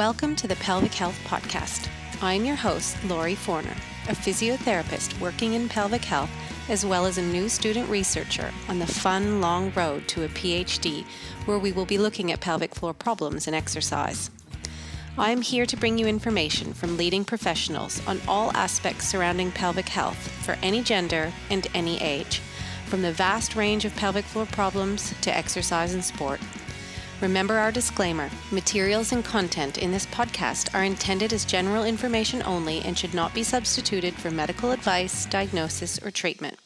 Welcome to the Pelvic Health Podcast. I'm your host, Laurie Forner, a physiotherapist working in pelvic health, as well as a new student researcher on the fun, long road to a PhD, where we will be looking at pelvic floor problems and exercise. I am here to bring you information from leading professionals on all aspects surrounding pelvic health for any gender and any age, from the vast range of pelvic floor problems to exercise and sport. Remember our disclaimer materials and content in this podcast are intended as general information only and should not be substituted for medical advice, diagnosis, or treatment.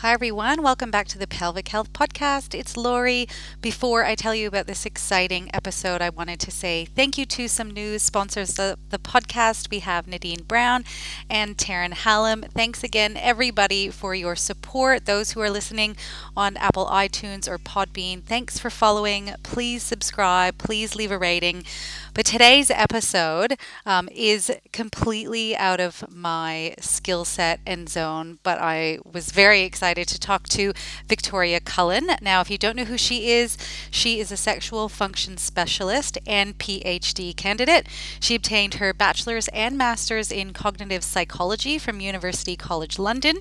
Hi, everyone. Welcome back to the Pelvic Health Podcast. It's Laurie. Before I tell you about this exciting episode, I wanted to say thank you to some new sponsors of the podcast. We have Nadine Brown and Taryn Hallam. Thanks again, everybody, for your support. Those who are listening on Apple iTunes or Podbean, thanks for following. Please subscribe. Please leave a rating. But today's episode um, is completely out of my skill set and zone, but I was very excited to talk to Victoria Cullen. Now, if you don't know who she is, she is a sexual function specialist and PhD candidate. She obtained her bachelor's and master's in cognitive psychology from University College London.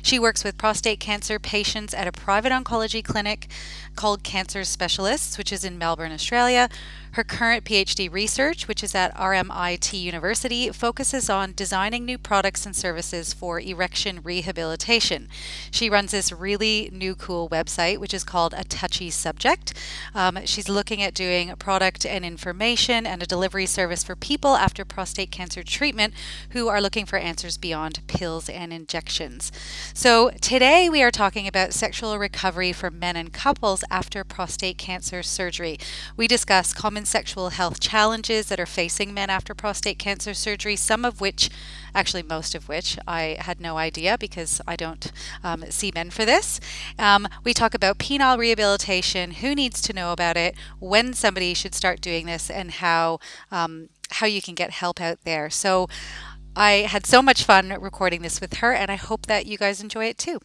She works with prostate cancer patients at a private oncology clinic called Cancer Specialists, which is in Melbourne, Australia. Her current PhD research, which is at RMIT University, focuses on designing new products and services for erection rehabilitation. She runs this really new, cool website, which is called A Touchy Subject. Um, she's looking at doing product and information and a delivery service for people after prostate cancer treatment who are looking for answers beyond pills and injections. So, today we are talking about sexual recovery for men and couples after prostate cancer surgery. We discuss common sexual health challenges that are facing men after prostate cancer surgery, some of which, actually, most of which, I had no idea because I don't um, see men for this. Um, we talk about penile rehabilitation, who needs to know about it, when somebody should start doing this, and how, um, how you can get help out there. So, I had so much fun recording this with her, and I hope that you guys enjoy it too.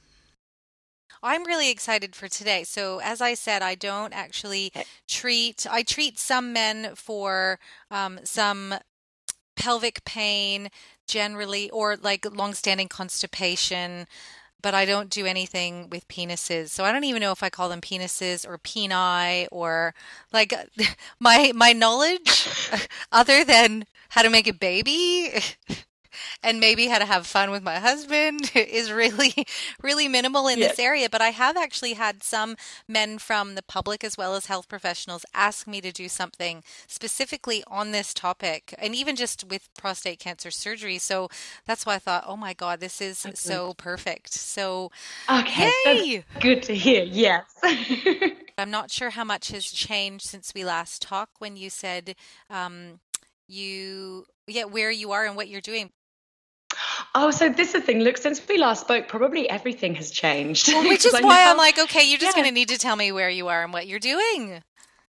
I'm really excited for today. So, as I said, I don't actually eh. treat, I treat some men for um, some pelvic pain generally, or like long-standing constipation. But I don't do anything with penises, so I don't even know if I call them penises or peni or like my my knowledge, other than how to make a baby, and maybe how to have fun with my husband is really, really minimal in yes. this area. But I have actually had some men from the public as well as health professionals ask me to do something specifically on this topic, and even just with prostate cancer surgery. So that's why I thought, oh my God, this is okay. so perfect. So, okay, good to hear. Yes. I'm not sure how much has changed since we last talked when you said um, you yeah where you are and what you're doing Oh, so this is the thing. Look, since we last spoke, probably everything has changed. Well, which is why I'm like, okay, you're just yeah. going to need to tell me where you are and what you're doing.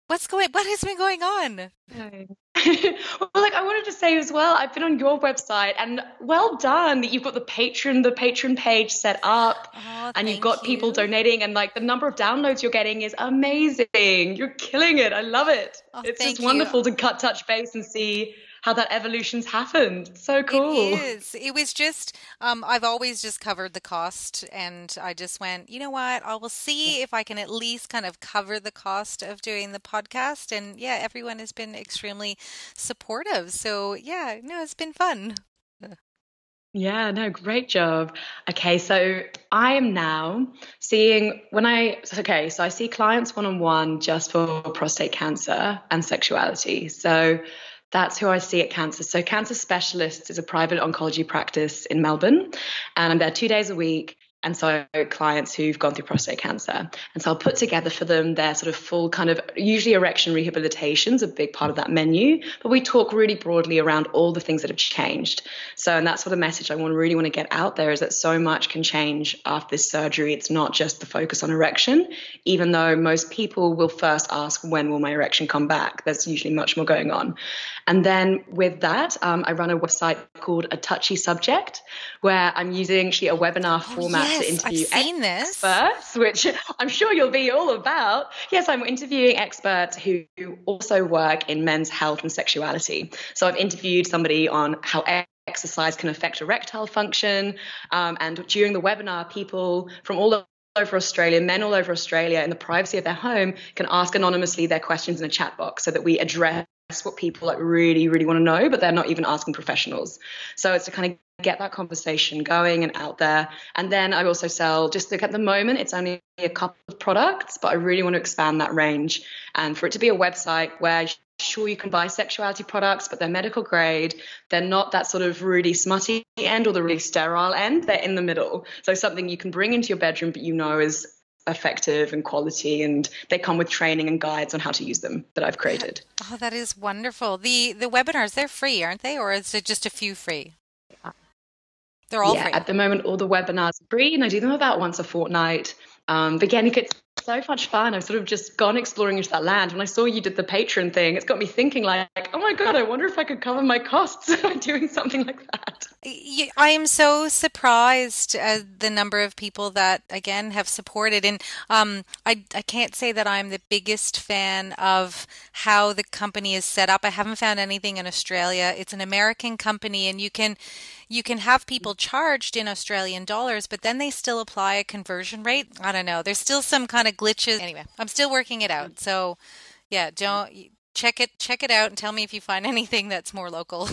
What's going? What has been going on? well, like I wanted to say as well, I've been on your website, and well done that you've got the Patreon, the Patreon page set up, oh, and you've got you. people donating, and like the number of downloads you're getting is amazing. You're killing it. I love it. Oh, it's just wonderful you. to cut touch base and see how that evolution's happened. So cool. It is. It was just um, I've always just covered the cost, and I just went, you know what? I will see if I can at least kind of cover the cost of doing the podcast. And yeah, everyone has been extremely supportive. So yeah, no, it's been fun. Yeah, no, great job. Okay, so I am now seeing when I, okay, so I see clients one on one just for prostate cancer and sexuality. So that's who I see at Cancer. So, Cancer Specialists is a private oncology practice in Melbourne, and I'm there two days a week and so clients who've gone through prostate cancer. And so I'll put together for them their sort of full kind of usually erection rehabilitation is a big part of that menu, but we talk really broadly around all the things that have changed. So and that's sort of message I want really want to get out there is that so much can change after this surgery. It's not just the focus on erection, even though most people will first ask when will my erection come back. There's usually much more going on. And then with that, um, I run a website called A Touchy Subject, where I'm using actually a webinar oh, format yes, to interview I've seen experts, this. which I'm sure you'll be all about. Yes, I'm interviewing experts who also work in men's health and sexuality. So I've interviewed somebody on how exercise can affect erectile function. Um, and during the webinar, people from all over Australia, men all over Australia, in the privacy of their home, can ask anonymously their questions in a chat box so that we address what people like really, really want to know, but they're not even asking professionals. So it's to kind of get that conversation going and out there. And then I also sell just look at the moment it's only a couple of products, but I really want to expand that range and for it to be a website where sure you can buy sexuality products, but they're medical grade. They're not that sort of really smutty end or the really sterile end. They're in the middle. So something you can bring into your bedroom, but you know is effective and quality and they come with training and guides on how to use them that I've created. Oh, that is wonderful. The the webinars, they're free, aren't they? Or is it just a few free? They're all yeah, free. At the moment, all the webinars are free, and I do them about once a fortnight. Um, but again, it's so much fun. I've sort of just gone exploring into that land. When I saw you did the Patreon thing, it's got me thinking like, oh my god, I wonder if I could cover my costs by doing something like that. I am so surprised at the number of people that again have supported, and um, I I can't say that I'm the biggest fan of how the company is set up. I haven't found anything in Australia. It's an American company, and you can you can have people charged in Australian dollars, but then they still apply a conversion rate. I don't know. There's still some kind of glitches. Anyway, I'm still working it out. So, yeah, don't check it check it out and tell me if you find anything that's more local.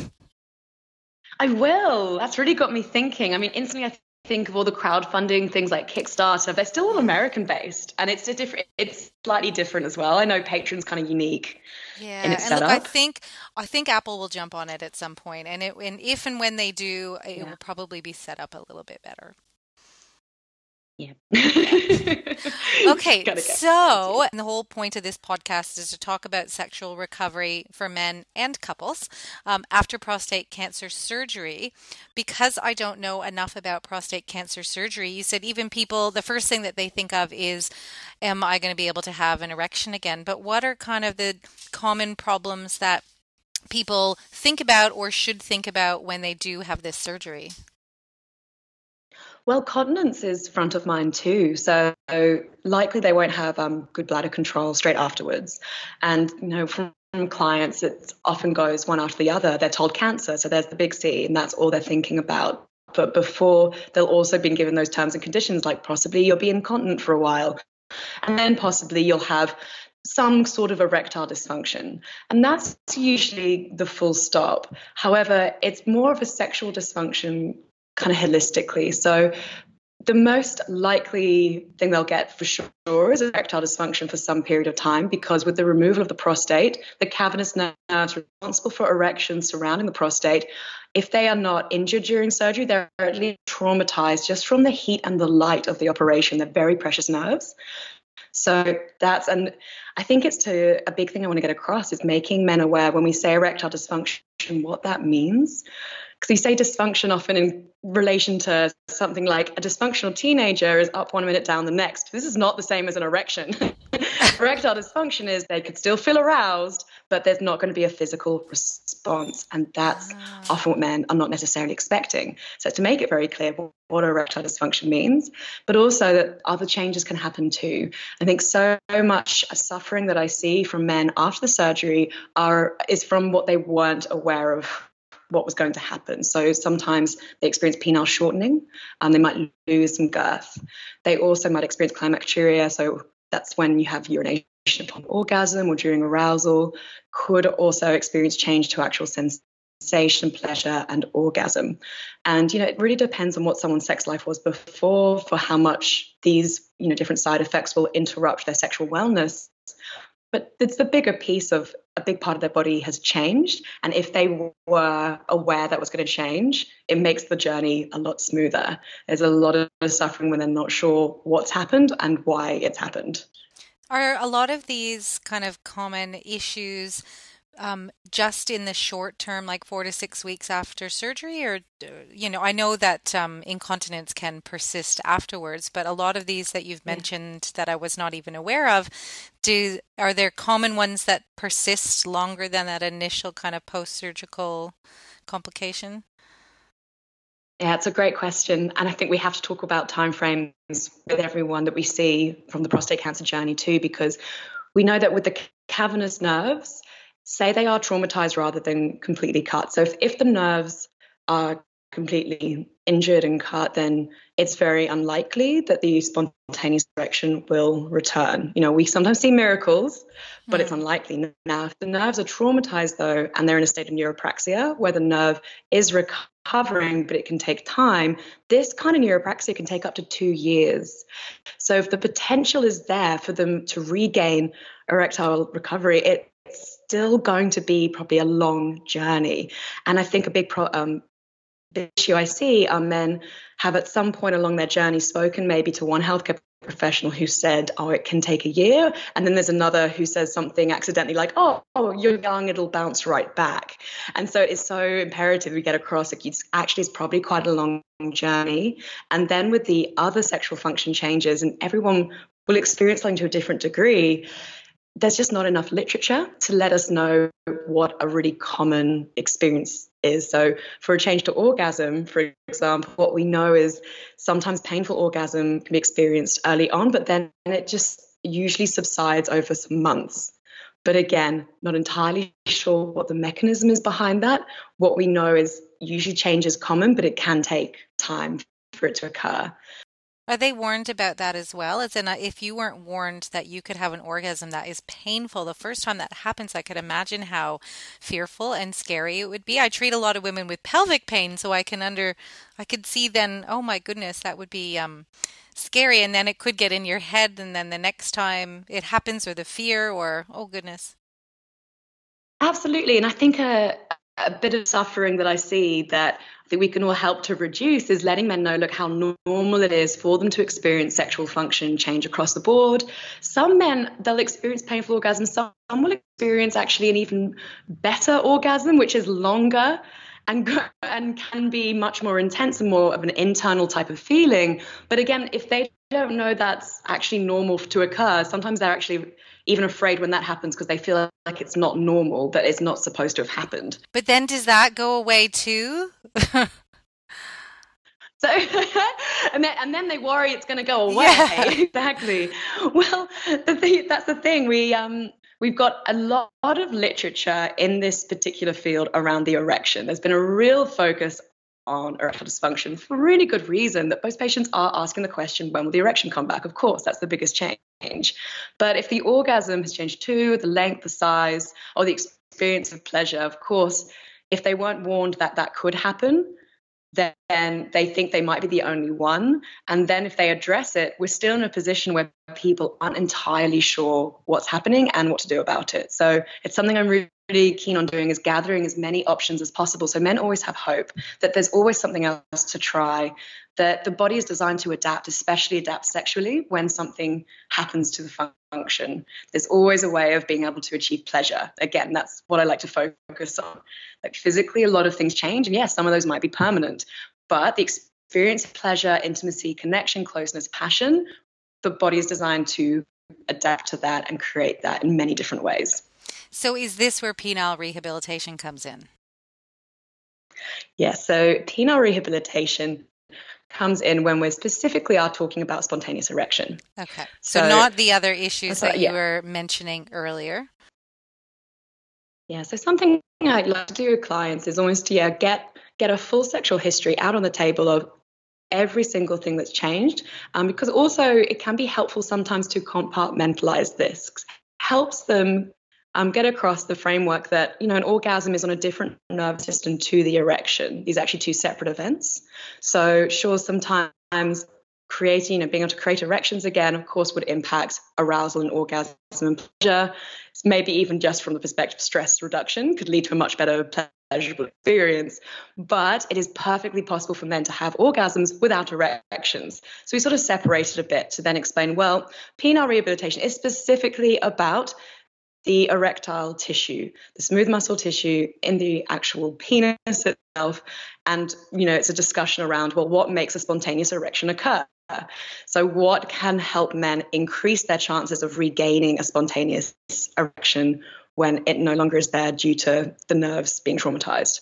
I will. That's really got me thinking. I mean, instantly I think of all the crowdfunding things like Kickstarter. They're still all American based, and it's a different. It's slightly different as well. I know Patreon's kind of unique. Yeah, and setup. look, I think I think Apple will jump on it at some point, and it and if and when they do, it yeah. will probably be set up a little bit better. Yeah. okay. So, the whole point of this podcast is to talk about sexual recovery for men and couples um, after prostate cancer surgery. Because I don't know enough about prostate cancer surgery, you said even people, the first thing that they think of is, am I going to be able to have an erection again? But what are kind of the common problems that people think about or should think about when they do have this surgery? Well, continence is front of mind too. So likely they won't have um, good bladder control straight afterwards. And, you know, from clients, it often goes one after the other. They're told cancer, so there's the big C, and that's all they're thinking about. But before, they'll also been given those terms and conditions, like possibly you'll be incontinent for a while, and then possibly you'll have some sort of erectile dysfunction. And that's usually the full stop. However, it's more of a sexual dysfunction kind of holistically. So the most likely thing they'll get for sure is erectile dysfunction for some period of time because with the removal of the prostate, the cavernous nerves responsible for erections surrounding the prostate, if they are not injured during surgery, they're at least traumatized just from the heat and the light of the operation. They're very precious nerves. So that's, and I think it's to a big thing I want to get across is making men aware when we say erectile dysfunction, what that means because you say dysfunction often in relation to something like a dysfunctional teenager is up one minute down the next. This is not the same as an erection. Erectile dysfunction is they could still feel aroused, but there's not going to be a physical response. And that's ah. often what men are not necessarily expecting. So, to make it very clear what erectile dysfunction means, but also that other changes can happen too. I think so much suffering that I see from men after the surgery are is from what they weren't aware of what was going to happen. So sometimes they experience penile shortening and they might lose some girth. They also might experience climacturia, So that's when you have urination upon orgasm or during arousal, could also experience change to actual sensation, pleasure, and orgasm. And you know, it really depends on what someone's sex life was before, for how much these you know different side effects will interrupt their sexual wellness. But it's the bigger piece of a big part of their body has changed. And if they were aware that was going to change, it makes the journey a lot smoother. There's a lot of suffering when they're not sure what's happened and why it's happened. Are a lot of these kind of common issues um, just in the short term, like four to six weeks after surgery, or you know, I know that um, incontinence can persist afterwards, but a lot of these that you've mentioned that I was not even aware of, do are there common ones that persist longer than that initial kind of post surgical complication? Yeah, it's a great question. And I think we have to talk about timeframes with everyone that we see from the prostate cancer journey too, because we know that with the cavernous nerves, say they are traumatized rather than completely cut. So if, if the nerves are completely injured and cut, then it's very unlikely that the spontaneous erection will return. You know, we sometimes see miracles, but mm. it's hmm. unlikely. Now, if the nerves are traumatized, though, and they're in a state of neuropraxia where the nerve is recovering, but it can take time, this kind of neuropraxia can take up to two years. So, if the potential is there for them to regain erectile recovery, it's still going to be probably a long journey. And I think a big pro, um, issue I see are men have at some point along their journey spoken maybe to one healthcare professional who said, oh, it can take a year. And then there's another who says something accidentally like, oh, oh you're young, it'll bounce right back. And so it's so imperative we get across like it's actually it's probably quite a long journey. And then with the other sexual function changes, and everyone will experience something to a different degree, there's just not enough literature to let us know what a really common experience is. So, for a change to orgasm, for example, what we know is sometimes painful orgasm can be experienced early on, but then it just usually subsides over some months. But again, not entirely sure what the mechanism is behind that. What we know is usually change is common, but it can take time for it to occur. Are they warned about that as well? As in, uh, if you weren't warned that you could have an orgasm that is painful the first time that happens, I could imagine how fearful and scary it would be. I treat a lot of women with pelvic pain, so I can under, I could see then, oh my goodness, that would be um, scary, and then it could get in your head, and then the next time it happens, or the fear, or oh goodness. Absolutely, and I think a, a bit of suffering that I see that that we can all help to reduce is letting men know look how normal it is for them to experience sexual function change across the board. Some men they'll experience painful orgasms. Some will experience actually an even better orgasm which is longer and and can be much more intense and more of an internal type of feeling. But again if they don't know that's actually normal to occur sometimes they're actually even afraid when that happens because they feel like it's not normal, that it's not supposed to have happened. But then does that go away too? So, and then, and then they worry it's going to go away. Yeah. exactly. Well, the thing, that's the thing. We, um, we've got a lot, lot of literature in this particular field around the erection. There's been a real focus on erectile dysfunction for a really good reason that most patients are asking the question, when will the erection come back? Of course, that's the biggest change. But if the orgasm has changed too, the length, the size, or the experience of pleasure, of course, if they weren't warned that that could happen, then they think they might be the only one. And then if they address it, we're still in a position where people aren't entirely sure what's happening and what to do about it. So it's something I'm really really keen on doing is gathering as many options as possible. So men always have hope that there's always something else to try, that the body is designed to adapt, especially adapt sexually when something happens to the function. There's always a way of being able to achieve pleasure. Again, that's what I like to focus on. Like physically, a lot of things change, and yes, some of those might be permanent, but the experience of pleasure, intimacy, connection, closeness, passion, the body is designed to adapt to that and create that in many different ways. So, is this where penile rehabilitation comes in? Yeah, so penile rehabilitation comes in when we specifically are talking about spontaneous erection. Okay. So, so not the other issues that yeah. you were mentioning earlier. Yeah, so something I'd like to do with clients is almost to yeah, get get a full sexual history out on the table of every single thing that's changed um, because also it can be helpful sometimes to compartmentalize this helps them um, get across the framework that you know an orgasm is on a different nervous system to the erection. These are actually two separate events. So sure, sometimes creating and being able to create erections again, of course, would impact arousal and orgasm and pleasure. Maybe even just from the perspective of stress reduction could lead to a much better pleasurable experience. But it is perfectly possible for men to have orgasms without erections. So we sort of separated a bit to then explain well, penile rehabilitation is specifically about the erectile tissue, the smooth muscle tissue in the actual penis itself. And, you know, it's a discussion around, well, what makes a spontaneous erection occur? So, what can help men increase their chances of regaining a spontaneous erection when it no longer is there due to the nerves being traumatized?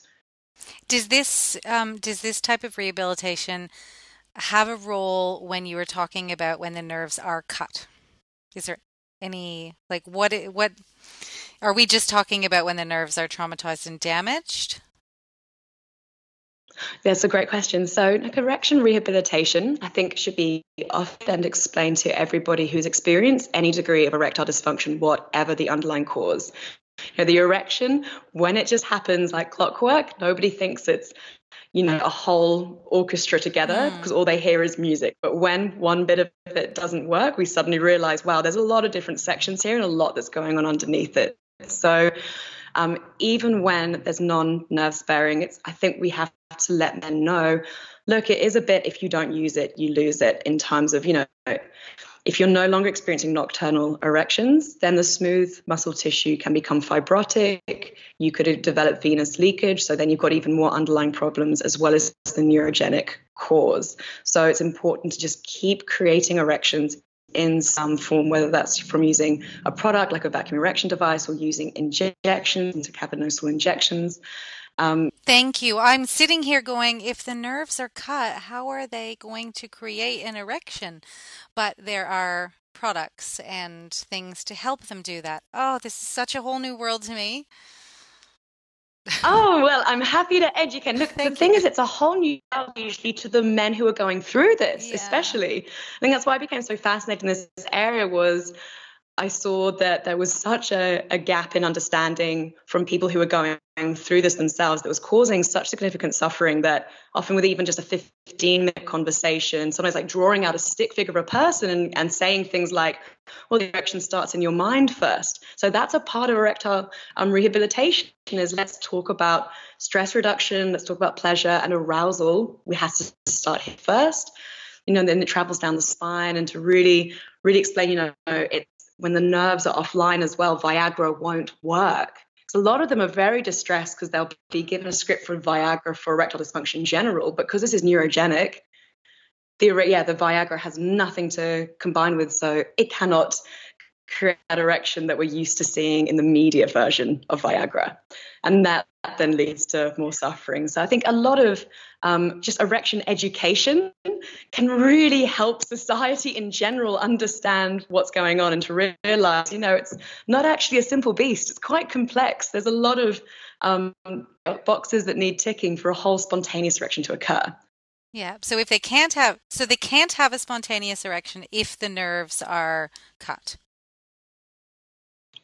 Does this um, does this type of rehabilitation have a role when you were talking about when the nerves are cut? Is there any like what what are we just talking about when the nerves are traumatized and damaged? That's a great question. So, erection rehabilitation, I think, should be often explained to everybody who's experienced any degree of erectile dysfunction, whatever the underlying cause. You know, the erection, when it just happens like clockwork, nobody thinks it's you know a whole orchestra together mm. because all they hear is music but when one bit of it doesn't work we suddenly realize wow there's a lot of different sections here and a lot that's going on underneath it so um, even when there's non-nerve sparing, it's I think we have to let men know, look, it is a bit if you don't use it, you lose it in terms of, you know, if you're no longer experiencing nocturnal erections, then the smooth muscle tissue can become fibrotic. You could develop venous leakage. So then you've got even more underlying problems as well as the neurogenic cause. So it's important to just keep creating erections in some form, whether that's from using a product like a vacuum erection device or using injections, intracavernosal injections. Um, Thank you. I'm sitting here going, if the nerves are cut, how are they going to create an erection? But there are products and things to help them do that. Oh, this is such a whole new world to me oh well i'm happy to educate look Thank the thing is it's a whole new world usually to the men who are going through this yeah. especially i think that's why i became so fascinated in this area was I saw that there was such a, a, gap in understanding from people who were going through this themselves that was causing such significant suffering that often with even just a 15 minute conversation, sometimes like drawing out a stick figure of a person and, and saying things like, well, the erection starts in your mind first. So that's a part of erectile um, rehabilitation is let's talk about stress reduction, let's talk about pleasure and arousal. We have to start here first you know, then it travels down the spine and to really, really explain, you know, it, when the nerves are offline as well, Viagra won't work. So a lot of them are very distressed because they'll be given a script for Viagra for erectile dysfunction in general, but because this is neurogenic, the yeah the Viagra has nothing to combine with, so it cannot create that erection that we're used to seeing in the media version of Viagra. And that then leads to more suffering. So I think a lot of um, just erection education can really help society in general understand what's going on and to realize, you know, it's not actually a simple beast. It's quite complex. There's a lot of um, boxes that need ticking for a whole spontaneous erection to occur. Yeah. So if they can't have, so they can't have a spontaneous erection if the nerves are cut.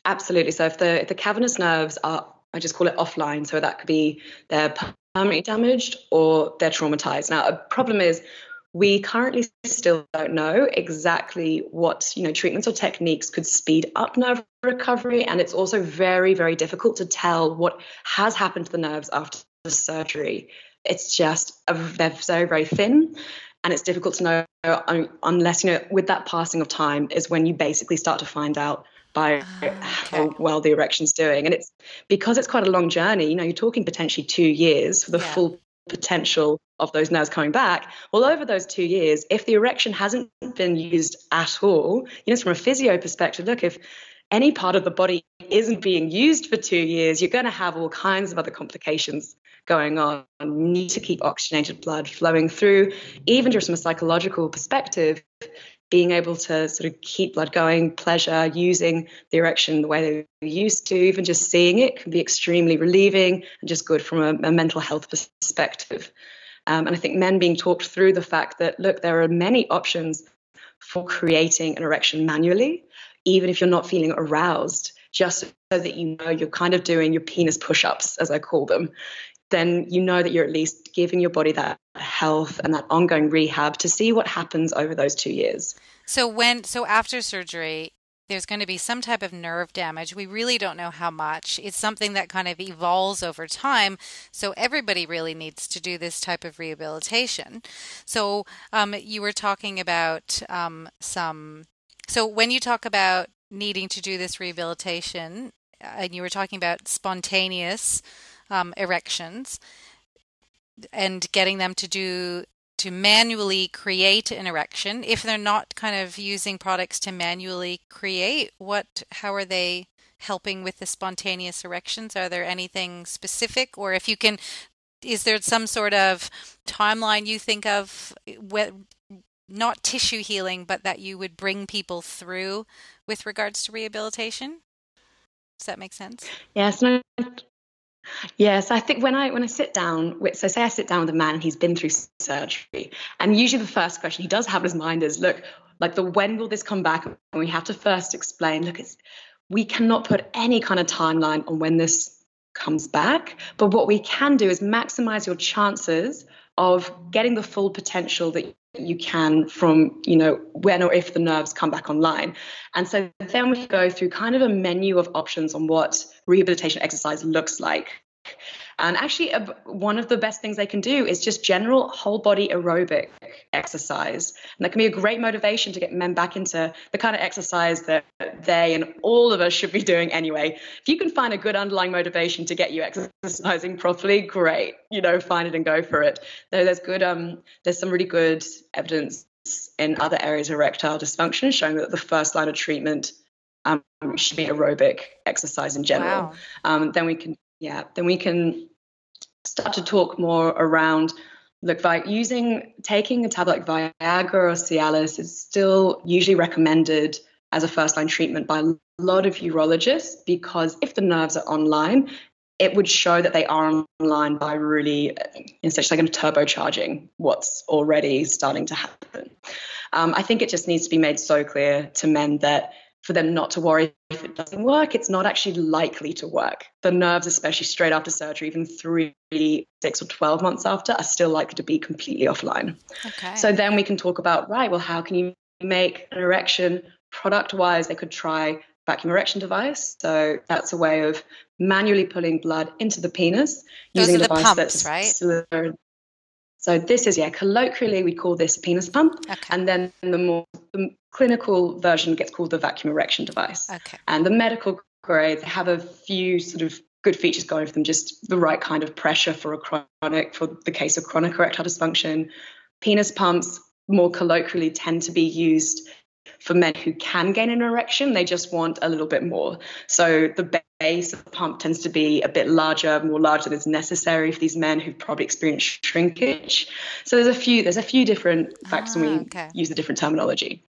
Absolutely. So if the if the cavernous nerves are, I just call it offline. So that could be they're permanently damaged or they're traumatized. Now, a problem is we currently still don't know exactly what you know treatments or techniques could speed up nerve recovery, and it's also very very difficult to tell what has happened to the nerves after the surgery. It's just a, they're very very thin, and it's difficult to know unless you know with that passing of time is when you basically start to find out by oh, okay. how well the erection's doing. And it's because it's quite a long journey, you know, you're talking potentially two years for the yeah. full potential of those nerves coming back. Well, over those two years, if the erection hasn't been used at all, you know, from a physio perspective, look, if any part of the body isn't being used for two years, you're going to have all kinds of other complications going on. You need to keep oxygenated blood flowing through, even just from a psychological perspective being able to sort of keep blood going, pleasure, using the erection the way they used to, even just seeing it can be extremely relieving and just good from a, a mental health perspective. Um, and I think men being talked through the fact that, look, there are many options for creating an erection manually, even if you're not feeling aroused, just so that you know you're kind of doing your penis push ups, as I call them then you know that you're at least giving your body that health and that ongoing rehab to see what happens over those two years. So when so after surgery, there's going to be some type of nerve damage. We really don't know how much. It's something that kind of evolves over time. So everybody really needs to do this type of rehabilitation. So um, you were talking about um, some. So when you talk about needing to do this rehabilitation, uh, and you were talking about spontaneous um, erections and getting them to do to manually create an erection. If they're not kind of using products to manually create what how are they helping with the spontaneous erections? Are there anything specific? Or if you can is there some sort of timeline you think of with not tissue healing but that you would bring people through with regards to rehabilitation? Does that make sense? Yes no Yes, I think when I when I sit down with so say I sit down with a man and he's been through surgery, and usually the first question he does have in his mind is, look, like the when will this come back? And we have to first explain, look, it's we cannot put any kind of timeline on when this comes back, but what we can do is maximize your chances of getting the full potential that you can from you know when or if the nerves come back online. And so then we go through kind of a menu of options on what rehabilitation exercise looks like and actually, one of the best things they can do is just general whole body aerobic exercise. And that can be a great motivation to get men back into the kind of exercise that they and all of us should be doing anyway. If you can find a good underlying motivation to get you exercising properly, great. You know, find it and go for it. There's good, um, there's some really good evidence in other areas of erectile dysfunction showing that the first line of treatment um, should be aerobic exercise in general. Wow. Um, then we can yeah, then we can start to talk more around look like using taking a tablet like Viagra or Cialis is still usually recommended as a first line treatment by a lot of urologists because if the nerves are online, it would show that they are online by really essentially like turbocharging what's already starting to happen. Um, I think it just needs to be made so clear to men that for them not to worry if it doesn't work. It's not actually likely to work. The nerves, especially straight after surgery, even three, six, or 12 months after, are still likely to be completely offline. Okay. So then we can talk about, right, well, how can you make an erection product wise? They could try vacuum erection device. So that's a way of manually pulling blood into the penis Those using a device pumps, that's right? So this is yeah, colloquially we call this penis pump, okay. and then the more the clinical version gets called the vacuum erection device. Okay. And the medical grades have a few sort of good features going for them, just the right kind of pressure for a chronic for the case of chronic erectile dysfunction. Penis pumps more colloquially tend to be used for men who can gain an erection, they just want a little bit more. So the base of the pump tends to be a bit larger, more larger than is necessary for these men who've probably experienced shrinkage. So there's a few there's a few different facts ah, when we okay. use the different terminology.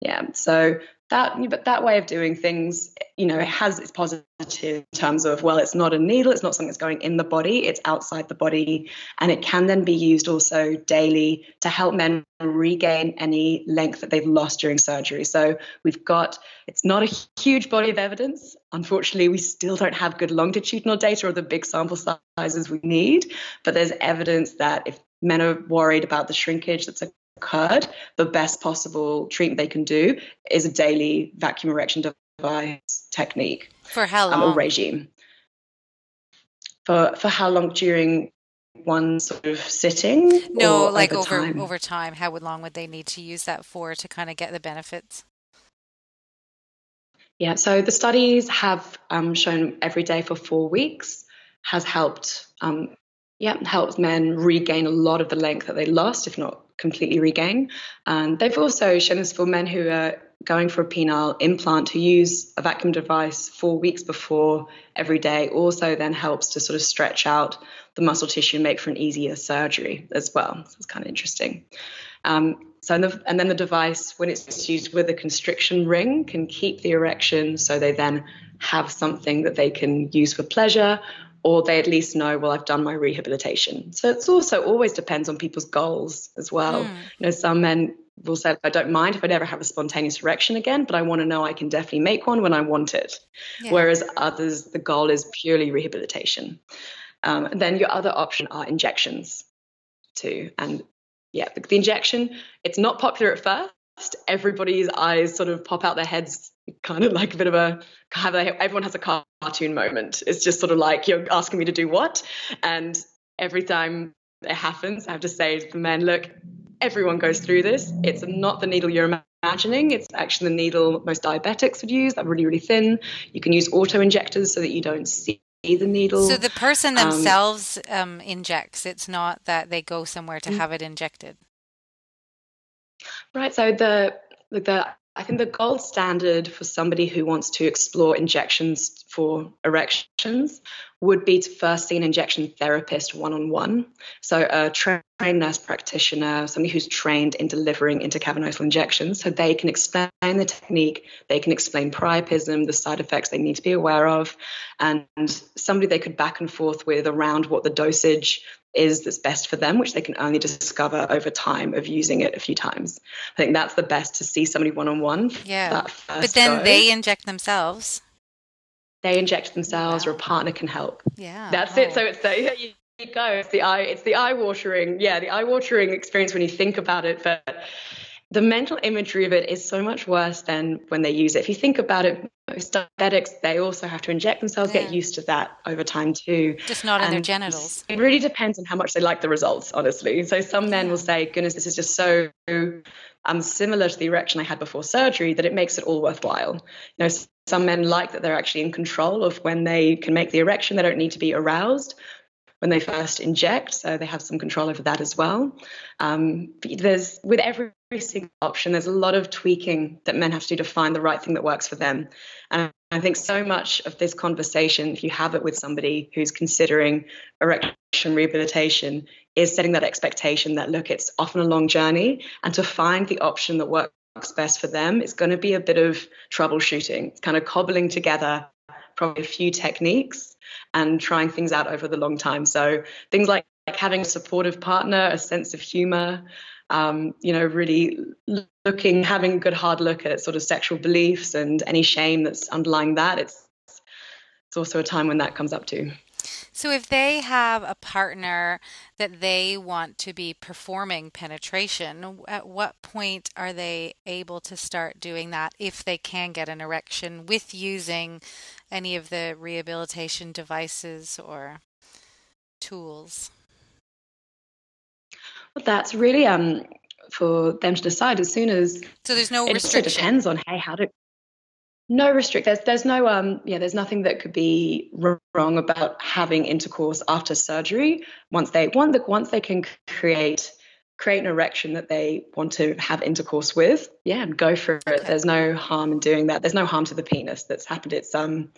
Yeah. So that but that way of doing things you know it has its positive in terms of well it's not a needle it's not something that's going in the body it's outside the body. And it can then be used also daily to help men regain any length that they've lost during surgery. So we've got it's not a huge body of evidence. Unfortunately we still don't have good longitudinal data or the big sample sizes we need. But there's evidence that if men are worried about the shrinkage that's occurred, the best possible treatment they can do is a daily vacuum erection device technique. For how long? Um, or regime. For for how long during one sort of sitting? No, like over over time? over time. How long would they need to use that for to kind of get the benefits? Yeah, so the studies have um, shown every day for four weeks has helped um, yeah, helps men regain a lot of the length that they lost, if not completely regain. And they've also shown this for men who are going for a penile implant who use a vacuum device four weeks before every day also then helps to sort of stretch out the muscle tissue and make for an easier surgery as well. So it's kind of interesting. Um, so the, and then the device, when it's used with a constriction ring, can keep the erection so they then have something that they can use for pleasure or they at least know, well, I've done my rehabilitation. So it's also always depends on people's goals as well. Mm. You know, some men will say, I don't mind if I never have a spontaneous erection again, but I want to know I can definitely make one when I want it. Yeah. Whereas others, the goal is purely rehabilitation. Um, and then your other option are injections too. And yeah, the, the injection, it's not popular at first everybody's eyes sort of pop out their heads kind of like a bit of a have a, everyone has a cartoon moment. It's just sort of like you're asking me to do what? And every time it happens i have to say to the men look everyone goes through this. It's not the needle you're imagining. It's actually the needle most diabetics would use. That really really thin. You can use auto injectors so that you don't see the needle. So the person um, themselves um, um, injects. It's not that they go somewhere to mm. have it injected Right. So the the I think the gold standard for somebody who wants to explore injections for erection injections would be to first see an injection therapist one on one. So, a trained nurse practitioner, somebody who's trained in delivering intracavernosal injections, so they can explain the technique, they can explain priapism, the side effects they need to be aware of, and somebody they could back and forth with around what the dosage is that's best for them, which they can only discover over time of using it a few times. I think that's the best to see somebody one on one. Yeah. But then go. they inject themselves they inject themselves wow. or a partner can help. Yeah. That's oh. it. So it's the you, you go. It's the eye it's the eye watering. Yeah, the eye watering experience when you think about it. But the mental imagery of it is so much worse than when they use it. If you think about it, most diabetics, they also have to inject themselves, yeah. get used to that over time too. Just not in their genitals. It really depends on how much they like the results, honestly. So some men will say, goodness, this is just so um, similar to the erection I had before surgery that it makes it all worthwhile. You know, some men like that they're actually in control of when they can make the erection. They don't need to be aroused when they first inject, so they have some control over that as well. Um, there's with every single option, there's a lot of tweaking that men have to do to find the right thing that works for them. And I think so much of this conversation, if you have it with somebody who's considering erection rehabilitation, is setting that expectation that look, it's often a long journey, and to find the option that works best for them, it's going to be a bit of troubleshooting. It's kind of cobbling together probably a few techniques and trying things out over the long time. So things like, like having a supportive partner, a sense of humor, um, you know, really looking, having a good hard look at sort of sexual beliefs and any shame that's underlying that. It's it's also a time when that comes up too. So, if they have a partner that they want to be performing penetration, at what point are they able to start doing that if they can get an erection with using any of the rehabilitation devices or tools? Well, that's really um, for them to decide as soon as. So, there's no restriction. It depends on hey, how to no restrict. There's there's no um yeah there's nothing that could be wrong about having intercourse after surgery once they once once they can create create an erection that they want to have intercourse with yeah and go for it. There's no harm in doing that. There's no harm to the penis that's happened. It's um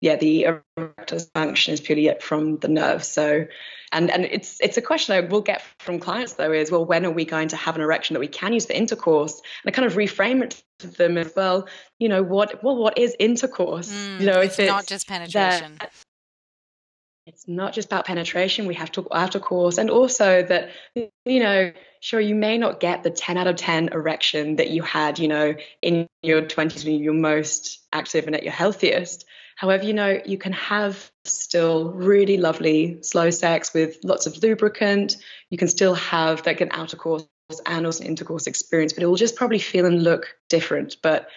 yeah, the erectile function is purely from the nerve. So, and and it's it's a question I will get from clients though is well, when are we going to have an erection that we can use for intercourse? And I kind of reframe it to them as well. You know what? Well, what is intercourse? Mm, you know, it's, it's not just penetration. That, it's not just about penetration. We have to after course, and also that you know, sure, you may not get the 10 out of 10 erection that you had, you know, in your 20s when you're most active and at your healthiest. However, you know, you can have still really lovely slow sex with lots of lubricant. You can still have like an outer course and also an intercourse experience, but it will just probably feel and look different. But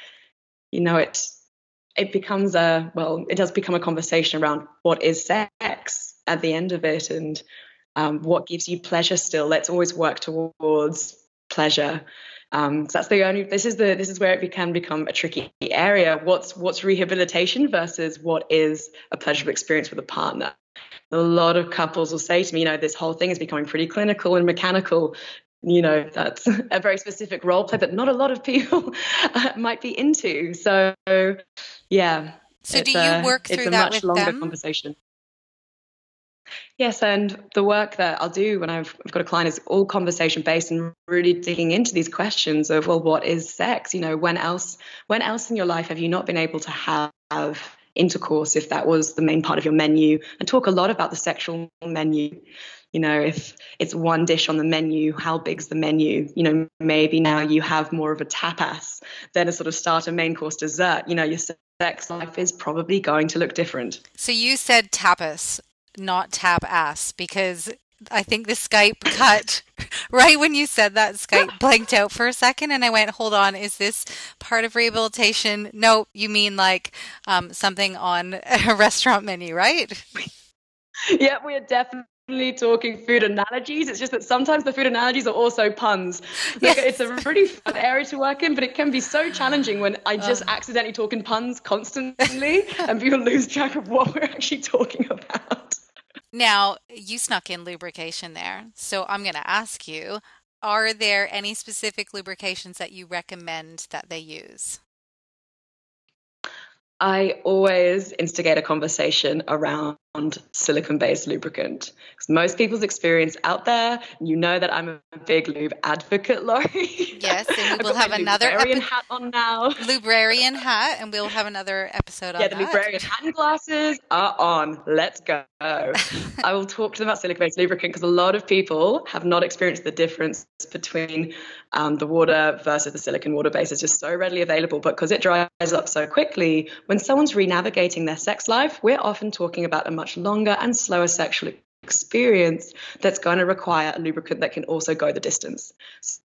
you know, it it becomes a well, it does become a conversation around what is sex at the end of it and um, what gives you pleasure still. Let's always work towards pleasure um, that's the only. This is the. This is where it can become a tricky area. What's what's rehabilitation versus what is a pleasurable experience with a partner. A lot of couples will say to me, you know, this whole thing is becoming pretty clinical and mechanical. You know, that's a very specific role play that not a lot of people might be into. So, yeah. So, do you work through that with them? It's a much longer conversation. Yes, and the work that I'll do when I've, I've, got a client is all conversation based and really digging into these questions of well, what is sex? You know, when else when else in your life have you not been able to have intercourse if that was the main part of your menu? And talk a lot about the sexual menu. You know, if it's one dish on the menu, how big's the menu? You know, maybe now you have more of a tapas than a sort of starter, main course, dessert. You know, your sex life is probably going to look different. So you said tapas not tap ass because I think the Skype cut right when you said that. Skype blanked out for a second, and I went, "Hold on, is this part of rehabilitation?" No, you mean like um, something on a restaurant menu, right? Yeah, we are definitely talking food analogies. It's just that sometimes the food analogies are also puns. Yes. Like, it's a pretty fun area to work in, but it can be so challenging when I just accidentally talk in puns constantly, and people lose track of what we're actually talking about. Now, you snuck in lubrication there. So I'm going to ask you are there any specific lubrications that you recommend that they use? I always instigate a conversation around silicone based lubricant. Because most people's experience out there, you know that I'm a big lube advocate, Laurie. Yes, and we will have another librarian epi- hat on now. Librarian hat, and we'll have another episode on yeah, the that. librarian hat and glasses are on. Let's go. I will talk to them about silicone based lubricant because a lot of people have not experienced the difference between um, the water versus the silicone water base. It's just so readily available, but because it dries up so quickly, when someone's renavigating their sex life, we're often talking about a much longer and slower sexual experience that's going to require a lubricant that can also go the distance.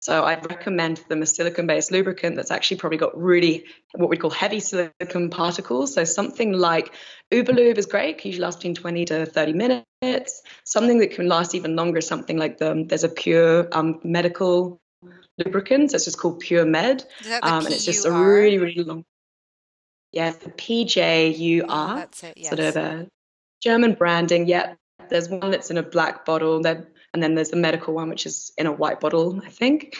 So I recommend them a silicone based lubricant that's actually probably got really what we call heavy silicone particles. So something like Uberlube is great, usually lasts between 20 to 30 minutes. Something that can last even longer is something like the, there's a pure um, medical lubricant. So it's just called Pure Med. Um, and it's just a really, really long. Yeah, the PJUR. That's it, yes. Sort of a German branding. Yeah, there's one that's in a black bottle, and then there's the medical one, which is in a white bottle, I think.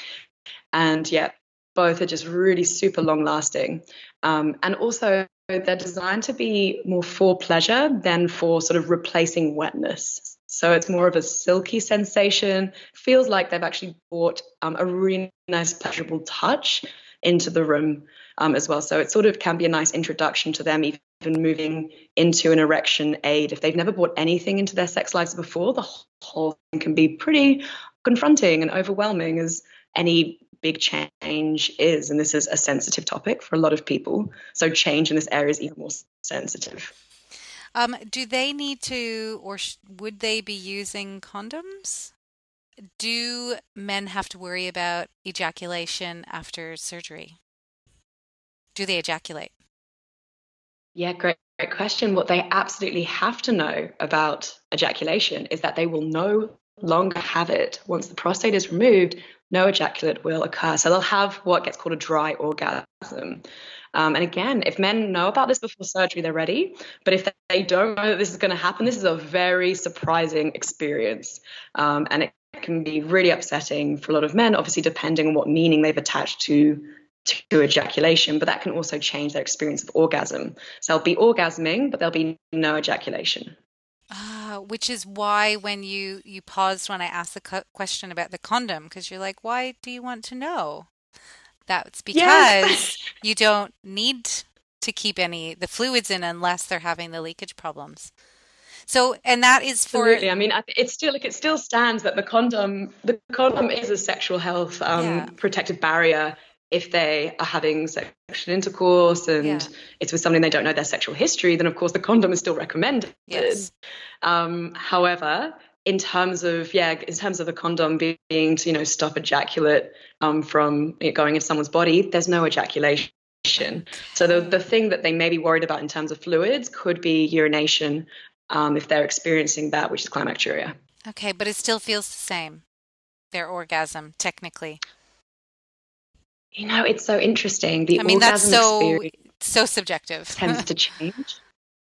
And yeah, both are just really super long lasting. Um, and also, they're designed to be more for pleasure than for sort of replacing wetness. So it's more of a silky sensation. Feels like they've actually brought um, a really nice, pleasurable touch into the room um, as well. So it sort of can be a nice introduction to them, even moving into an erection aid. If they've never brought anything into their sex lives before, the whole thing can be pretty confronting and overwhelming as any big change is. And this is a sensitive topic for a lot of people. So change in this area is even more sensitive. Um, do they need to, or sh- would they be using condoms? Do men have to worry about ejaculation after surgery? Do they ejaculate? Yeah, great, great question. What they absolutely have to know about ejaculation is that they will no longer have it. Once the prostate is removed, no ejaculate will occur. So they'll have what gets called a dry orgasm. Um, and again, if men know about this before surgery, they're ready. But if they don't know that this is going to happen, this is a very surprising experience. Um, and it can be really upsetting for a lot of men, obviously, depending on what meaning they've attached to to ejaculation, but that can also change their experience of orgasm. So they'll be orgasming, but there'll be no ejaculation. Uh, which is why when you you paused when I asked the question about the condom, because you're like, why do you want to know? That's because yes. you don't need to keep any the fluids in unless they're having the leakage problems. So, and that is for. Absolutely. I mean, it's still like it still stands that the condom, the condom is a sexual health um, yeah. protective barrier if they are having sexual intercourse and yeah. it's with somebody they don't know their sexual history, then of course the condom is still recommended. Yes. Um, however, in terms of yeah, in terms of the condom being to you know stop ejaculate um, from going into someone's body, there's no ejaculation. So the the thing that they may be worried about in terms of fluids could be urination um, if they're experiencing that, which is climacturia. Okay, but it still feels the same. Their orgasm, technically. You know, it's so interesting. The I mean, that's so so subjective. tends to change.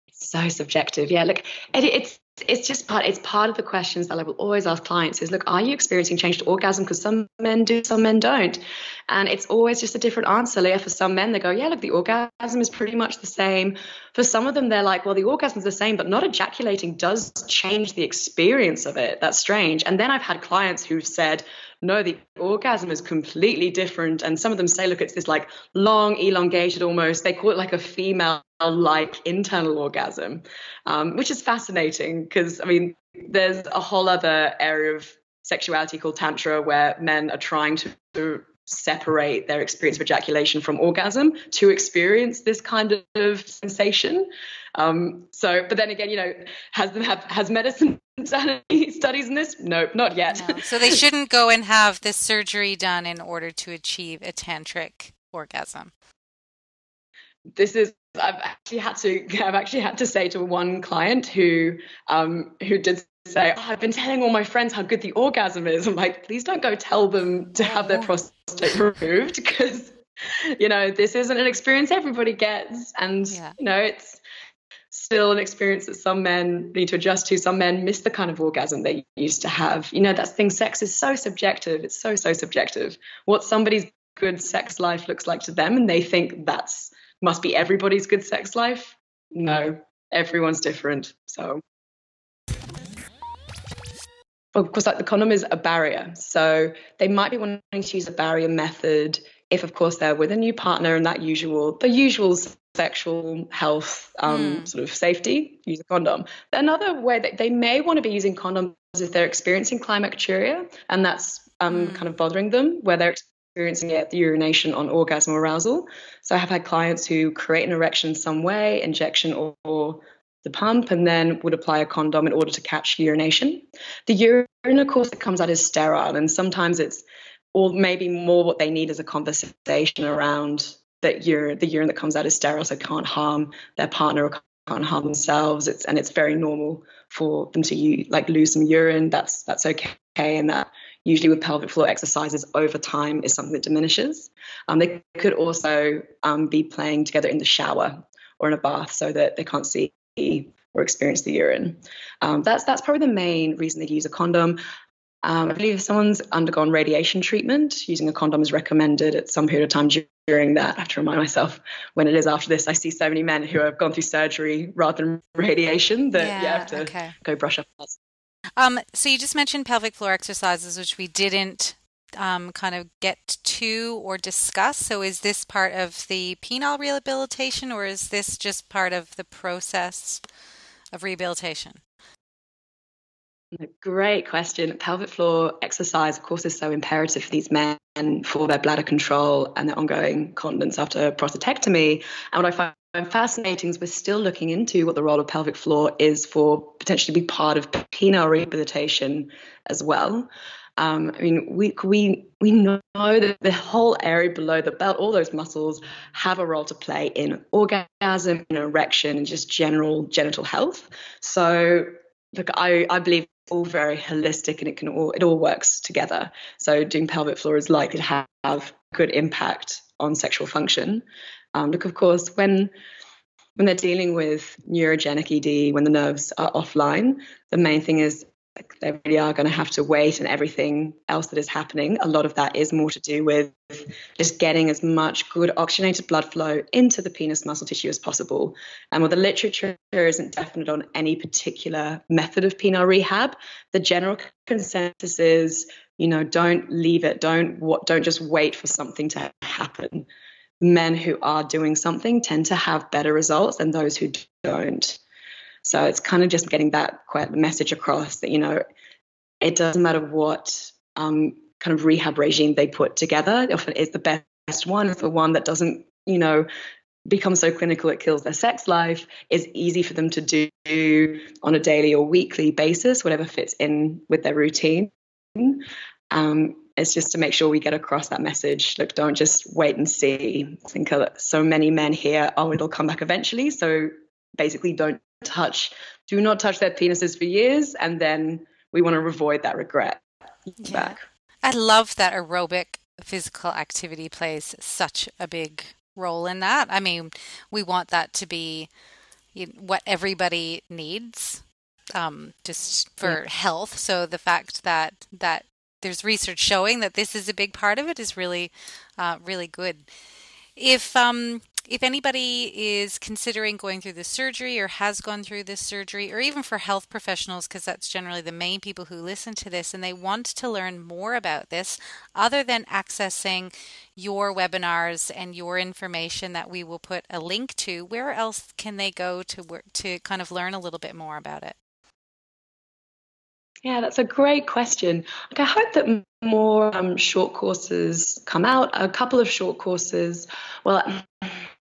It's so subjective. Yeah, look, it, it's it's just part it's part of the questions that I will always ask clients is look are you experiencing change to orgasm because some men do some men don't and it's always just a different answer like for some men they go yeah look the orgasm is pretty much the same for some of them they're like well the orgasm is the same but not ejaculating does change the experience of it that's strange and then I've had clients who've said no, the orgasm is completely different. And some of them say, look, it's this like long, elongated almost, they call it like a female like internal orgasm, um, which is fascinating because, I mean, there's a whole other area of sexuality called Tantra where men are trying to separate their experience of ejaculation from orgasm to experience this kind of sensation. Um, so, but then again, you know, has have, has medicine any studies in this? Nope, not yet. No. So they shouldn't go and have this surgery done in order to achieve a tantric orgasm. This is I've actually had to I've actually had to say to one client who um, who did say oh, I've been telling all my friends how good the orgasm is. I'm like, please don't go tell them to have their oh. prostate removed because you know this isn't an experience everybody gets, and yeah. you know it's still an experience that some men need to adjust to. Some men miss the kind of orgasm they used to have. You know, that's thing. Sex is so subjective. It's so so subjective. What somebody's good sex life looks like to them, and they think that's must be everybody's good sex life. No, everyone's different. So of course, like the condom is a barrier. So they might be wanting to use a barrier method if, of course, they're with a new partner and that usual, the usual sexual health um, mm. sort of safety, use a condom. Another way that they may want to be using condoms if they're experiencing climacturia and that's um, mm. kind of bothering them, where they're experiencing it, the urination on orgasm arousal. So I have had clients who create an erection in some way, injection or, or the pump and then would apply a condom in order to catch urination. The urine, of course, that comes out is sterile, and sometimes it's or maybe more what they need is a conversation around that the urine that comes out is sterile, so can't harm their partner or can't harm themselves. It's and it's very normal for them to use, like lose some urine. That's that's okay, and that usually with pelvic floor exercises over time is something that diminishes. Um, they could also um, be playing together in the shower or in a bath so that they can't see or experience the urine. Um, that's that's probably the main reason they use a condom. Um, I believe if someone's undergone radiation treatment, using a condom is recommended at some period of time during that. I have to remind myself when it is after this. I see so many men who have gone through surgery rather than radiation that yeah, you have to okay. go brush up. Um, so you just mentioned pelvic floor exercises, which we didn't um, kind of get to or discuss. So, is this part of the penile rehabilitation or is this just part of the process of rehabilitation? Great question. Pelvic floor exercise, of course, is so imperative for these men for their bladder control and their ongoing continence after prostatectomy. And what I find fascinating is we're still looking into what the role of pelvic floor is for potentially be part of penile rehabilitation as well. Um, I mean, we we we know that the whole area below the belt, all those muscles, have a role to play in orgasm, in erection, and just general genital health. So, look, I I believe all very holistic, and it can all it all works together. So, doing pelvic floor is likely to have good impact on sexual function. Um, look, of course, when when they're dealing with neurogenic ED, when the nerves are offline, the main thing is they really are going to have to wait and everything else that is happening. A lot of that is more to do with just getting as much good oxygenated blood flow into the penis muscle tissue as possible. And while the literature isn't definite on any particular method of penile rehab the general consensus is you know don't leave it. Don't what don't just wait for something to happen. Men who are doing something tend to have better results than those who don't so it's kind of just getting that quite message across that, you know, it doesn't matter what um, kind of rehab regime they put together, often it's the best one, the one that doesn't, you know, become so clinical it kills their sex life is easy for them to do on a daily or weekly basis, whatever fits in with their routine. Um, it's just to make sure we get across that message. Look, don't just wait and see. I think so many men here, oh, it'll come back eventually. So basically, don't touch, do not touch their penises for years, and then we want to avoid that regret yeah. back. I love that aerobic physical activity plays such a big role in that. I mean, we want that to be what everybody needs, um, just for yeah. health. So the fact that that there's research showing that this is a big part of it is really, uh, really good. If um, if anybody is considering going through this surgery or has gone through this surgery, or even for health professionals, because that's generally the main people who listen to this, and they want to learn more about this, other than accessing your webinars and your information that we will put a link to, where else can they go to work to kind of learn a little bit more about it? Yeah, that's a great question. Like, I hope that more um, short courses come out. A couple of short courses. Well,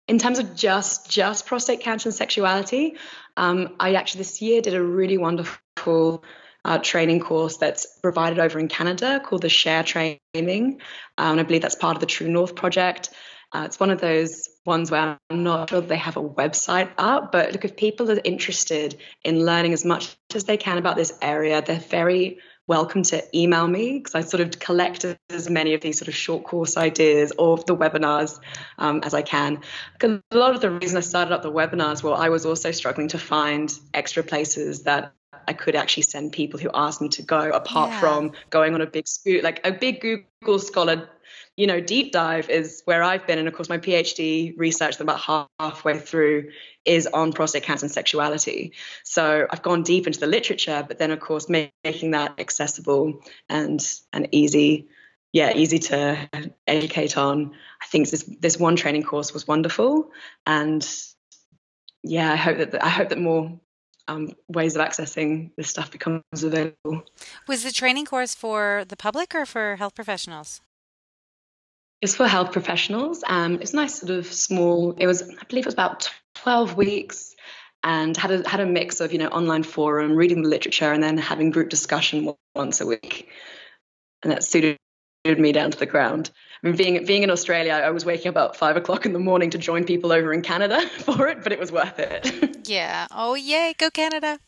in terms of just just prostate cancer and sexuality, um, I actually this year did a really wonderful uh, training course that's provided over in Canada called the Share Training. Um, I believe that's part of the TrueNTH project. Uh, it's one of those ones where I'm not sure they have a website up, but look, if people are interested in learning as much as they can about this area, they're very welcome to email me because I sort of collect as many of these sort of short course ideas of the webinars um, as I can. Because a lot of the reason I started up the webinars, well, I was also struggling to find extra places that I could actually send people who asked me to go apart yeah. from going on a big scoot, like a big Google Scholar you know, deep dive is where I've been. And of course, my PhD research, about halfway through, is on prostate cancer and sexuality. So I've gone deep into the literature, but then, of course, making that accessible and and easy yeah, easy to educate on. I think this this one training course was wonderful, and yeah, I hope that I hope that more um, ways of accessing this stuff becomes available. Was the training course for the public or for health professionals? It's for health professionals. Um, it's nice, sort of small. It was, I believe, it was about twelve weeks, and had a had a mix of you know online forum, reading the literature, and then having group discussion once a week, and that suited me down to the ground. I mean, being being in Australia, I was waking up at five o'clock in the morning to join people over in Canada for it, but it was worth it. yeah. Oh, yay! Go Canada.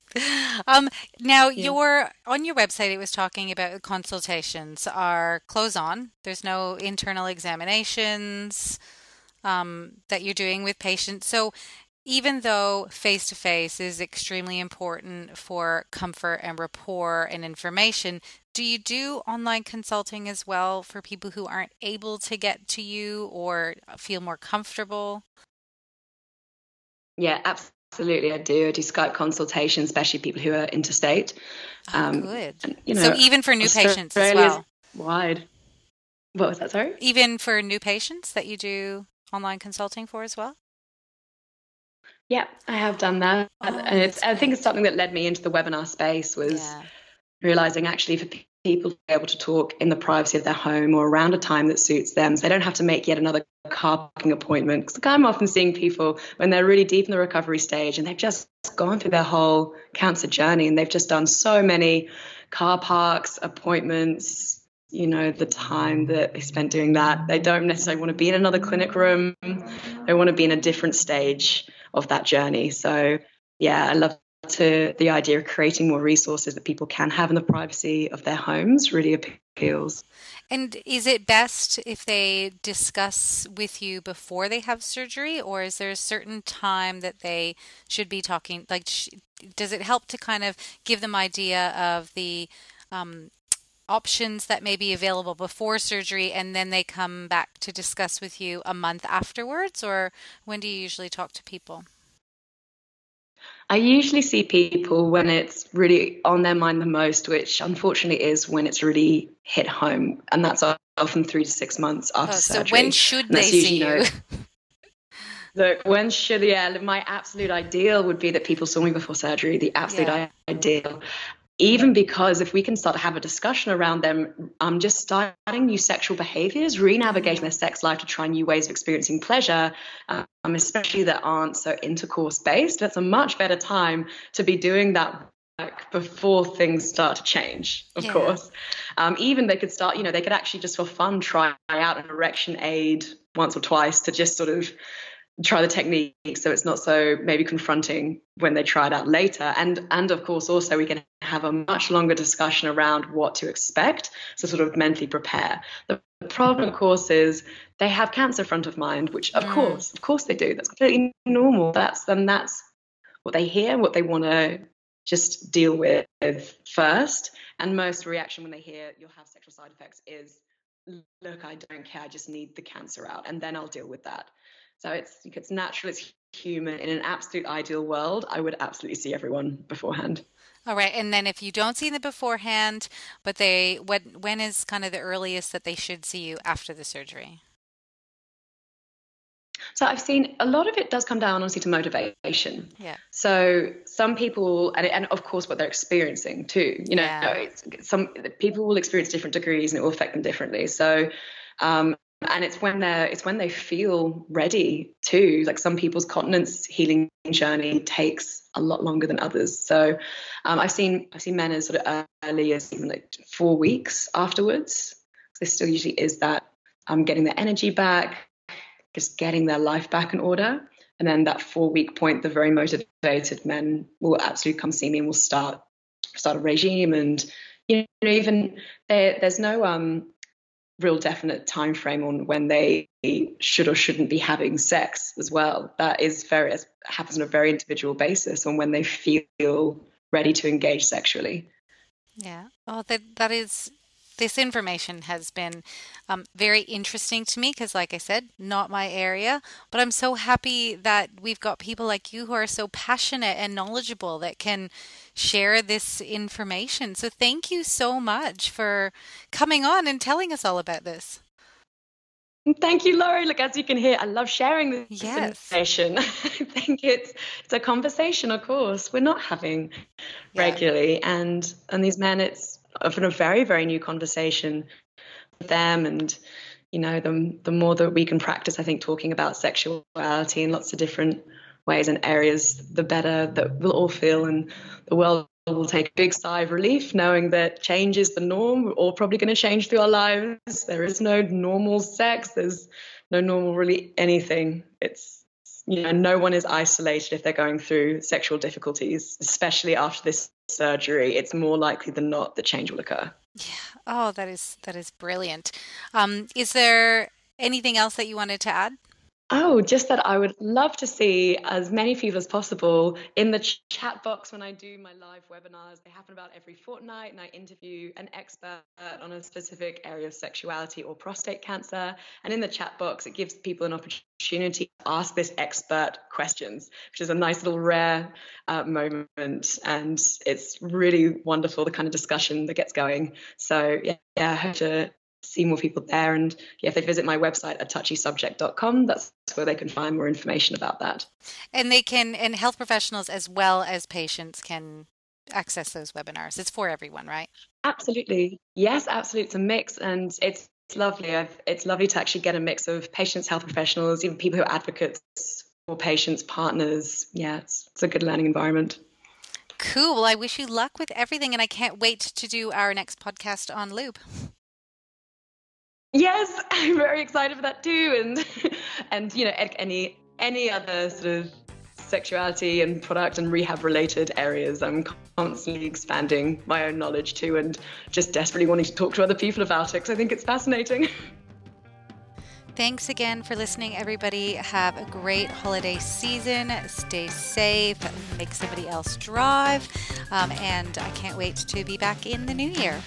Um, now, yeah. your on your website, it was talking about consultations are close on. There's no internal examinations um, that you're doing with patients. So, even though face to face is extremely important for comfort and rapport and information, do you do online consulting as well for people who aren't able to get to you or feel more comfortable? Yeah, absolutely. I do. I do Skype consultations, especially people who are interstate. Oh, um, good. And, you know, so even for new patients as well. Wide. What was that? Sorry. Even for new patients that you do online consulting for as well. Yeah, I have done that, oh, and it's. I think it's something that led me into the webinar space was yeah. realizing actually for people to be able to talk in the privacy of their home or around a time that suits them. So they don't have to make yet another car parking appointment. Because I'm often seeing people when they're really deep in the recovery stage and they've just gone through their whole cancer journey and they've just done so many car parks, appointments, you know, the time that they spent doing that. They don't necessarily want to be in another clinic room. They want to be in a different stage of that journey. So yeah, I love to the idea of creating more resources that people can have in the privacy of their homes really appeals. And is it best if they discuss with you before they have surgery, or is there a certain time that they should be talking? Like, sh- does it help to kind of give them idea of the um, options that may be available before surgery, and then they come back to discuss with you a month afterwards, or when do you usually talk to people? I usually see people when it's really on their mind the most, which unfortunately is when it's really hit home, and that's often three to six months after oh, surgery. So when should they see you? Look, when should yeah, my absolute ideal would be that people saw me before surgery. The absolute yeah. ideal, even because if we can start to have a discussion around them um, just starting new sexual behaviors re-navigating their sex life to try new ways of experiencing pleasure um, especially that aren't so intercourse based that's a much better time to be doing that work before things start to change of yeah. course um, even they could start you know they could actually just for fun try out an erection aid once or twice to just sort of try the technique so it's not so maybe confronting when they try it out later. And and of course also we can have a much longer discussion around what to expect to sort of mentally prepare. The problem of course is they have cancer front of mind which of mm. course of course they do. That's completely normal. That's then that's what they hear what they want to just deal with first. And most reaction when they hear you'll have sexual side effects is look i don't care. I just need the cancer out and then i'll deal with that so it's it's natural, it's human. In an absolute ideal world, I would absolutely see everyone beforehand. All right, and then if you don't see them beforehand, but they when when is kind of the earliest that they should see you after the surgery? So I've seen a lot of it does come down honestly to motivation. Yeah. So some people, and, and of course what they're experiencing too. You know, yeah. some people will experience different degrees and it will affect them differently. So um, and it's when they're it's when they feel ready to like some people's continence healing journey takes a lot longer than others. So um, i've seen i've seen men as sort of early as even like four weeks afterwards. There still usually is that um, getting their energy back just getting their life back in order. And then that four week point the very motivated men will absolutely come see me and will start start a regime. And you know even there, there's no um real definite time frame on when they should or shouldn't be having sex as well. That is very happens on a very individual basis on when they feel ready to engage sexually. Yeah. Oh, that that is this information has been um, very interesting to me because, like I said, not my area. But I'm so happy that we've got people like you who are so passionate and knowledgeable that can share this information. So, thank you so much for coming on and telling us all about this. Thank you, Laurie. Look, as you can hear, I love sharing this yes. information. I think it's it's a conversation, of course, we're not having yeah. regularly, and and these men, it's often a very very new conversation with them, and you know, the the more that we can practice, I think, talking about sexuality in lots of different ways and areas, the better that we'll all feel, and the world will take a big sigh of relief knowing that change is the norm. We're all probably going to change through our lives. There is no normal sex. There's no normal really anything. It's you know no one is isolated if they're going through sexual difficulties, especially after this surgery. It's more likely than not that change will occur. Yeah. Oh, that is that is brilliant. Um, is there anything else that you wanted to add? Oh, just that I would love to see as many people as possible in the chat box when I do my live webinars. They happen about every fortnight, and I interview an expert on a specific area of sexuality or prostate cancer. And in the chat box, it gives people an opportunity to ask this expert questions, which is a nice little rare uh, moment. And it's really wonderful the kind of discussion that gets going. So, yeah, yeah I hope to see more people there. And yeah, if they visit my website at touchysubject.com, that's where they can find more information about that. And they can, and health professionals as well as patients can access those webinars. It's for everyone, right? Absolutely. Yes, absolutely. It's a mix and it's it's lovely. I've, it's lovely to actually get a mix of patients, health professionals, even people who are advocates for patients, partners. Yeah, it's, it's a good learning environment. Cool. Well, I wish you luck with everything, and I can't wait to do our next podcast on lube. Yes, I'm very excited for that too, and and you know any any other sort of sexuality and product and rehab related areas. I'm constantly expanding my own knowledge too, and just desperately wanting to talk to other people about it because I think it's fascinating. Thanks again for listening, everybody. Have a great holiday season. Stay safe. Make somebody else drive. Um, and I can't wait to be back in the new year.